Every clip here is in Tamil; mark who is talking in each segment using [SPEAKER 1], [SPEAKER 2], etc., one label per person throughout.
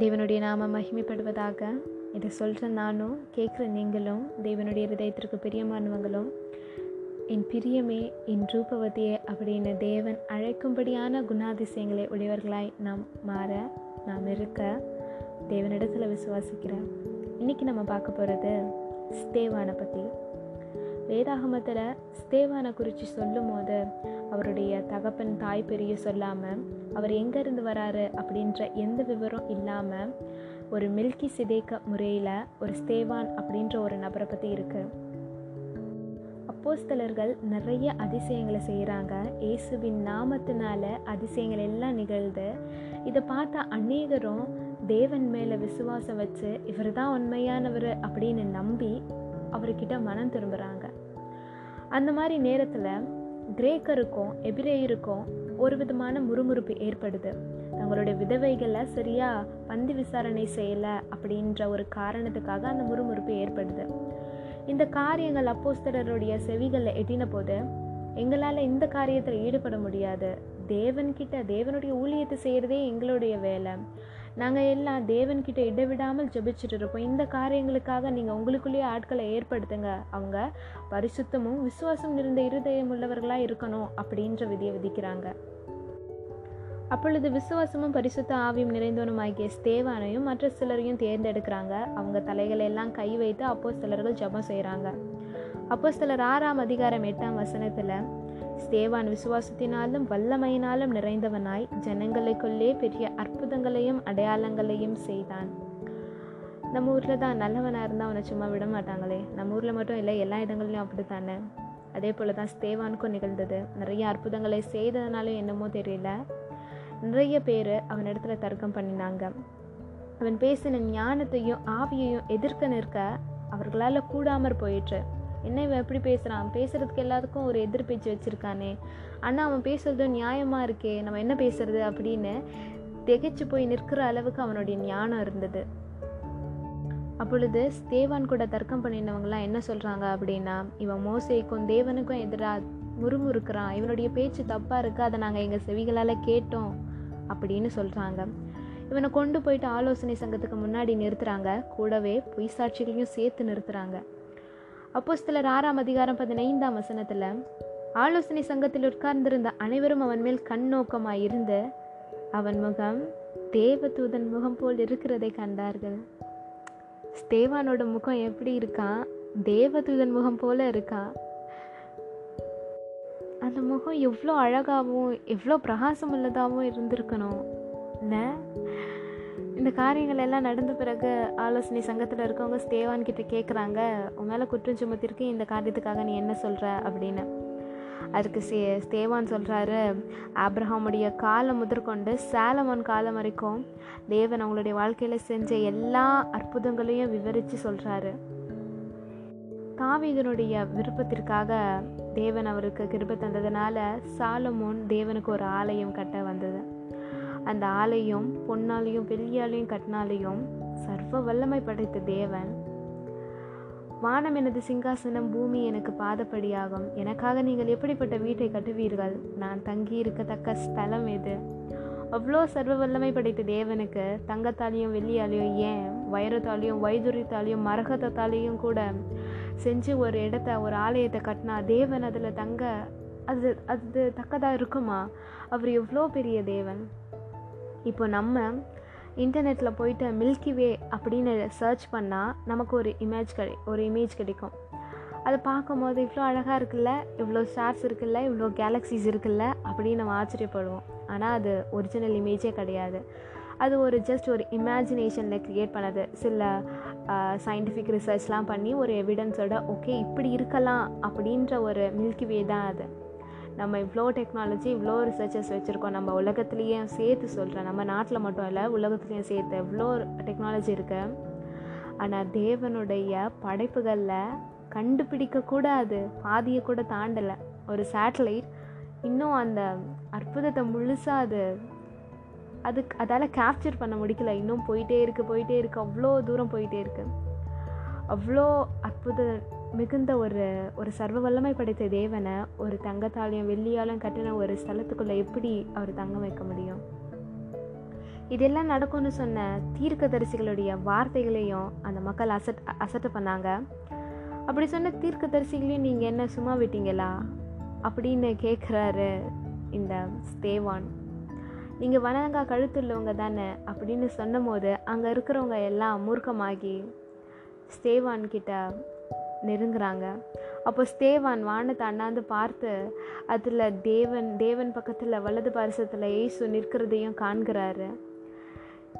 [SPEAKER 1] தேவனுடைய நாம மகிமைப்படுவதாக இதை சொல்கிற நானும் கேட்குற நீங்களும் தேவனுடைய ஹிரதயத்திற்கு பிரியமானவங்களும் என் பிரியமே என் ரூபவதியே அப்படின்னு தேவன் அழைக்கும்படியான குணாதிசயங்களை உடையவர்களாய் நாம் மாற நாம் இருக்க தேவனிடத்தில் விசுவாசிக்கிறேன் இன்றைக்கி நம்ம பார்க்க போகிறது ஸ்தேவானை பற்றி வேதாகமத்தில் ஸ்தேவானை குறித்து சொல்லும் போது அவருடைய தகப்பன் தாய் பெரிய சொல்லாமல் அவர் எங்கேருந்து வராரு? அப்படின்ற எந்த விவரம் இல்லாமல் ஒரு மில்கி சிதேக்க முறையில் ஒரு ஸ்தேவான் அப்படின்ற ஒரு நபரை பற்றி இருக்குது அப்போஸ்தலர்கள் நிறைய அதிசயங்களை செய்கிறாங்க இயேசுவின் நாமத்தினால அதிசயங்கள் எல்லாம் நிகழ்ந்து இதை பார்த்த அநேகரும் தேவன் மேலே விசுவாசம் வச்சு இவர் தான் உண்மையானவர் அப்படின்னு நம்பி அவர்கிட்ட மனம் திரும்புகிறாங்க அந்த மாதிரி நேரத்தில் கிரேக்கருக்கும் எபிரேயருக்கும் ஒரு விதமான முறுமுறுப்பு ஏற்படுது. தங்களுடைய விதவைகளை சரியாக பந்து விசாரணை செய்யலை அப்படின்ற ஒரு காரணத்துக்காக அந்த முறுமுறுப்பு ஏற்படுது. இந்த காரியங்கள் அப்போஸ்தரருடைய செவிகளில் எட்டின போது எங்களால் இந்த காரியத்தில் ஈடுபட முடியாது. தேவன்கிட்ட தேவனுடைய ஊழியத்தை செய்கிறதே எங்களுடைய வேலை. நாங்கள் எல்லாம் தேவன்கிட்ட இடைவிடாமல் ஜெபிச்சுட்டு இருப்போம். இந்த காரியங்களுக்காக நீங்கள் உங்களுக்குள்ளேயே ஆட்களை ஏற்படுத்துங்க. அவங்க பரிசுத்தமும் விசுவாசம் நிறைந்த இருதயம் உள்ளவர்களாக இருக்கணும் அப்படின்ற விதியை விதிக்கிறாங்க. அப்பொழுது விசுவாசமும் பரிசுத்த ஆவியும் நிறைந்தவனுமாகிய ஸ்தேவானையும் மற்ற சிலரையும் தேர்ந்தெடுக்கிறாங்க. அவங்க தலைகளை எல்லாம் கை வைத்து அப்போ சிலர்கள் ஜபம் செய்கிறாங்க அப்போ சிலர் ஆறாம் அதிகாரம் எட்டாம் வசனத்தில் ஸ்தேவான் விசுவாசத்தினாலும் வல்லமையினாலும் நிறைந்தவனாய் ஜனங்களுக்குள்ளே பெரிய அற்புதங்களையும் அடையாளங்களையும் செய்தான். நம்ம ஊரில் தான் நல்லவனாக இருந்தால் அவனை சும்மா விட மாட்டாங்களே. நம்ம ஊரில் மட்டும் இல்லை எல்லா இடங்கள்லையும் அப்படி தானே அதே போல் தான் ஸ்தேவானுக்கும் நிகழ்ந்தது. நிறைய அற்புதங்களை செய்ததுனாலும் என்னமோ தெரியல. நிறைய பேர் அவன் இடத்துல தர்க்கம் பண்ணினாங்க. அவன் பேசின ஞானத்தையும் ஆவியையும் எதிர்க்க நிற்க அவர்களால் கூடாமற் போயிற்று. என்ன இவன் எப்படி பேசுகிறான் பேசுகிறதுக்கு எல்லாத்துக்கும் ஒரு எதிர் பேச்சு வச்சுருக்கானே. ஆனால் அவன் பேசுகிறது நியாயமாக இருக்கே நம்ம என்ன பேசுறது அப்படின்னு திகைச்சு போய் நிற்கிற அளவுக்கு அவனுடைய ஞானம் இருந்தது. அப்பொழுது தேவான் கூட தர்க்கம் பண்ணினவங்களாம் என்ன சொல்கிறாங்க அப்படின்னா இவன் மோசைக்கும் தேவனுக்கும் எதிராக முறுமுறுக்கிறான். இவனுடைய பேச்சு தப்பாக இருக்குது அதை நாங்கள் எங்கள் செவிகளால் கேட்டோம் அப்படின்னு சொல்கிறாங்க இவனை கொண்டு போயிட்டு ஆலோசனை சங்கத்துக்கு முன்னாடி நிறுத்துகிறாங்க கூடவே பொய் சாட்சிகளையும் சேர்த்து நிறுத்துகிறாங்க அப்போ சிலர் ஆறாம் அதிகாரம் பதினைந்தாம் வசனத்தில் ஆலோசனை சங்கத்தில் உட்கார்ந்திருந்த அனைவரும் அவன் மேல் கண் நோக்கமாக இருந்து அவன் முகம் தேவதூதன் முகம் போல் இருக்கிறதை கண்டார்கள். ஸ்தேவானோட முகம் எப்படி இருக்கான் தேவதூதன் முகம் போல இருக்கான் அந்த முகம் எவ்வளோ அழகாகவும் எவ்வளோ பிரகாசம் உள்ளதாகவும் இருந்திருக்கணும் இல்லை? இந்த காரியங்கள் எல்லாம் நடந்த பிறகு ஆலோசனை சங்கத்தில் இருக்கவங்க ஸ்தேவான் கிட்ட கேட்குறாங்க உன் மேலே குற்றம் சுமத்திருக்கு இந்த காரியத்துக்காக நீ என்ன சொல்கிற அப்படின்னு. அதுக்கு சே ஸ்தேவான் சொல்கிறாரு ஆப்ரஹாமுடைய காலம் முதற்கொண்டு சாலமோன் காலம் வரைக்கும் தேவன் அவங்களுடைய வாழ்க்கையில் செஞ்ச எல்லா அற்புதங்களையும் விவரித்து சொல்கிறாரு தாவீதனுடைய விருப்பத்திற்காக தேவன் அவருக்கு கிருப தந்ததுனால சாலமோன் தேவனுக்கு ஒரு ஆலயம் கட்ட வந்தது. அந்த ஆலையும் பொன்னாலையும் வெள்ளியாலையும் கட்டினாலையும் சர்வ வல்லமை படைத்த தேவன். வானம் எனது சிங்காசனம் பூமி எனக்கு பாதப்படியாகும். எனக்காக நீங்கள் எப்படிப்பட்ட வீட்டை கட்டுவீர்கள்? நான் தங்கி இருக்கத்தக்க ஸ்தலம் எது? அவ்வளோ சர்வ வல்லமை படைத்த தேவனுக்கு தங்கத்தாலையும் வெள்ளியாலையும் ஏன்? வைரத்தாலையும் வைதுரியத்தாலையும் மரகதத்தாலையும் கூட செஞ்சு ஒரு இடத்த ஒரு ஆலயத்தை கட்டினா தேவன் அதில் தங்க அது அது தக்கதாக இருக்குமா? அவர் எவ்வளோ பெரிய தேவன். இப்போ நம்ம இன்டர்நெட்டில் போயிட்டு மில்கி வே அப்படின்னு சர்ச் பண்ணால் நமக்கு ஒரு இமேஜ் கிடை ஒரு இமேஜ் கிடைக்கும். அதை பார்க்கும்போது இவ்வளோ அழகாக இருக்குல்ல இவ்வளோ ஸ்டார்ஸ் இருக்குல்ல இவ்வளோ கேலக்ஸிஸ் இருக்குல்ல அப்படின்னு நம்ம ஆச்சரியப்படுவோம். ஆனால் அது ஒரிஜினல் இமேஜே கிடையாது. அது ஒரு ஜஸ்ட் ஒரு இமேஜினேஷனில் க்ரியேட் பண்ணது. சில சயின்டிஃபிக் ரிசர்ச்லாம் பண்ணி ஒரு எவிடன்ஸோட ஓகே இப்படி இருக்கலாம் அப்படின்ற ஒரு மில்கி வே தான் அது. நம்ம இவ்வளோ டெக்னாலஜி இவ்வளோ ரிசர்ச்சர்ஸ் வச்சுருக்கோம். நம்ம உலகத்துலேயே சேர்த்து சொல்கிறேன் நம்ம நாட்டில் மட்டும் இல்லை உலகத்துலேயும் சேர்த்து எவ்வளோ டெக்னாலஜி இருக்குது ஆனால் தேவனுடைய படைப்புகளில் கண்டுபிடிக்கக்கூடாது பாதியை கூட தாண்டலை. ஒரு சேட்டலைட் இன்னும் அந்த அற்புதத்தை முழுசாக அது அதுக்கு அதால் கேப்சர் பண்ண முடிக்கல. இன்னும் போயிட்டே இருக்குது போயிட்டே இருக்குது அவ்வளோ தூரம் போயிட்டே இருக்குது அவ்வளோ அற்புத மிகுந்த ஒரு ஒரு சர்வ வல்லமை படைத்த தேவனை ஒரு தங்கத்தாலையும் வெள்ளியாலும் கட்டின ஒரு ஸ்தலத்துக்குள்ளே எப்படி அவர் தங்க வைக்க முடியும்? இதெல்லாம் நடக்கும்னு சொன்ன தீர்க்கதரிசிகளுடைய வார்த்தைகளையும் அந்த மக்கள் அசட் அசட்டை பண்ணாங்க. அப்படி சொன்ன தீர்க்கதரிசிகளையும் நீங்கள் என்ன சும்மா விட்டீங்களா? அப்படின்னு கேட்குறாரு இந்த ஸ்தேவான் நீங்கள் வனங்கா கழுத்துள்ளவங்க தானே? அப்படின்னு சொன்னும் போது அங்கே இருக்கிறவங்க எல்லாம் மூர்க்கமாகி ஸ்தேவான் கிட்ட நெருங்குறாங்க. அப்போ ஸ்தேவான் வானத்தை அண்ணாந்து பார்த்து அதில் தேவன் தேவன் பக்கத்தில் வலது பரிசத்தில் ஏசு நிற்கிறதையும் காண்கிறாரு.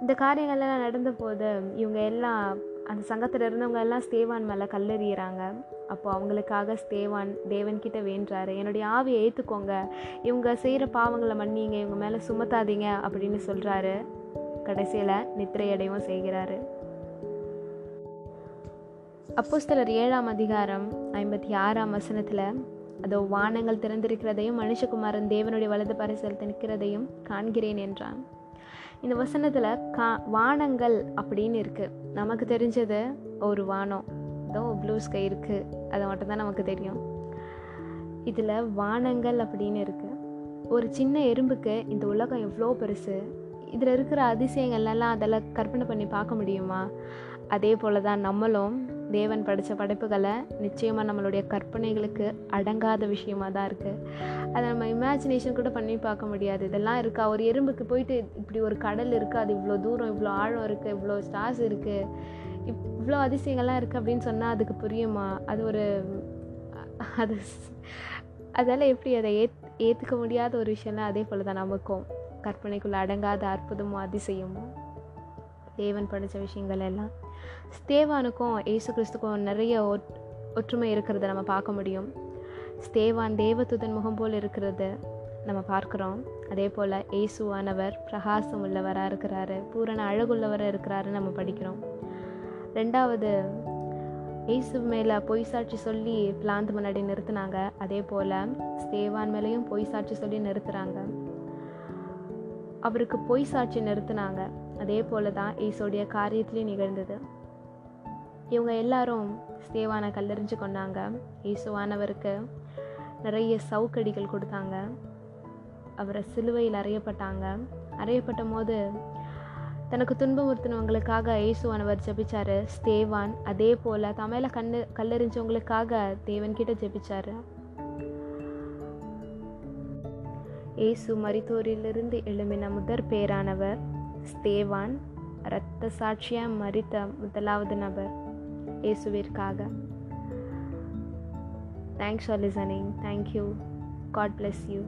[SPEAKER 1] இந்த காரியங்கள்லாம் நடந்த போது இவங்க எல்லாம் அந்த சங்கத்தில் இருந்தவங்க எல்லாம் ஸ்தேவான் மேலே கல்லெறிகிறாங்க அப்போ அவங்களுக்காக ஸ்தேவான் தேவன்கிட்ட வேண்டுறாரு. என்னுடைய ஆவியை ஏற்றுக்கோங்க இவங்க செய்கிற பாவங்களை மன்னிங்க. இவங்க மேலே சுமத்தாதீங்க. அப்படின்னு சொல்கிறாரு கடைசியில் நித்திரையடையும் செய்கிறாரு. அப்போஸ்தலர் ஏழாம் அதிகாரம் ஐம்பத்தி ஆறாம் வசனத்தில் அதோ வானங்கள் திறந்திருக்கிறதையும் மனுஷகுமாரன் தேவனுடைய வலது பரிசலத்தை நிற்கிறதையும் காண்கிறேன் என்றான். இந்த வசனத்தில் கா வானங்கள் அப்படின்னு இருக்குது நமக்கு தெரிஞ்சது ஒரு வானம். ஏதோ ப்ளூ ஸ்கை இருக்குது அதை மட்டும்தான் நமக்கு தெரியும். இதில் வானங்கள் அப்படின்னு இருக்குது ஒரு சின்ன எறும்புக்கு இந்த உலகம் எவ்வளோ பெருசு? இதில் இருக்கிற அதிசயங்கள்லாம் அதெல்லாம் கற்பனை பண்ணி பார்க்க முடியுமா? அதே போல் தான் நம்மளும் தேவன் படித்த படைப்புகளை நிச்சயமாக நம்மளுடைய கற்பனைகளுக்கு அடங்காத விஷயமா தான் இருக்குது அதை நம்ம இமேஜினேஷன் கூட பண்ணி பார்க்க முடியாது. இதெல்லாம் இருக்கா? ஒரு எறும்புக்கு போயிட்டு இப்படி ஒரு கடல் இருக்குது அது இவ்வளோ தூரம் இவ்வளோ ஆழம் இருக்குது இவ்வளோ ஸ்டார்ஸ் இருக்குது இவ்வளோ அதிசயங்கள்லாம் இருக்குது அப்படின்னு சொன்னால் அதுக்கு புரியுமா? அது ஒரு அது அதால் எப்படி அதை ஏத் ஏற்றுக்க முடியாத ஒரு விஷயம்லாம் அதே போல் தான் நமக்கும். கற்பனைக்குள்ளே அடங்காத அற்புதமும் அதிசயமும் தேவன் படித்த விஷயங்கள் எல்லாம். ஸ்தேவானுக்கும் ஏசு கிறிஸ்துக்கும் நிறைய ஒட் ஒற்றுமை இருக்கிறத நம்ம பார்க்க முடியும். ஸ்தேவான் தேவத்துதன் முகம் போல் இருக்கிறது நம்ம பார்க்குறோம். அதே போல் ஏசுவானவர் பிரகாசம் உள்ளவராக இருக்கிறாரு பூரண அழகுள்ளவராக இருக்கிறாரு நம்ம படிக்கிறோம். ரெண்டாவது ஏசு மேலே பொய் சாட்சி சொல்லி பிளாந்து முன்னாடி நிறுத்தினாங்க. அதே போல் ஸ்தேவான் மேலேயும் பொய் சாட்சி சொல்லி நிறுத்துகிறாங்க அவருக்கு பொய் சாட்சி நிறுத்தினாங்க. அதே போல தான் ஈசோடைய காரியத்திலையும் நிகழ்ந்தது. இவங்க எல்லாரும் ஸ்தேவானை கல்லறிஞ்சு கொண்டாங்க. ஈசுவானவருக்கு நிறைய சவுக்கடிகள் கொடுத்தாங்க. அவரை சிலுவையில் அறையப்பட்டாங்க. அறையப்பட்ட போது தனக்கு துன்பமுறுத்தினவங்களுக்காக இயேசுவானவர் ஜெபிச்சார். ஸ்தேவான் அதே போல் தமையில கண்ணு கல்லறிஞ்சவங்களுக்காக தேவன்கிட்ட ஜெபிச்சார். இயேசு மரித்தோரிலிருந்து எழும்பின முதற் பேரானவர் ஸ்தேவான் இரத்த சாட்சியாக மறித்த முதலாவது நபர் இயேசுவிற்காக. Thanks for listening thank you God bless you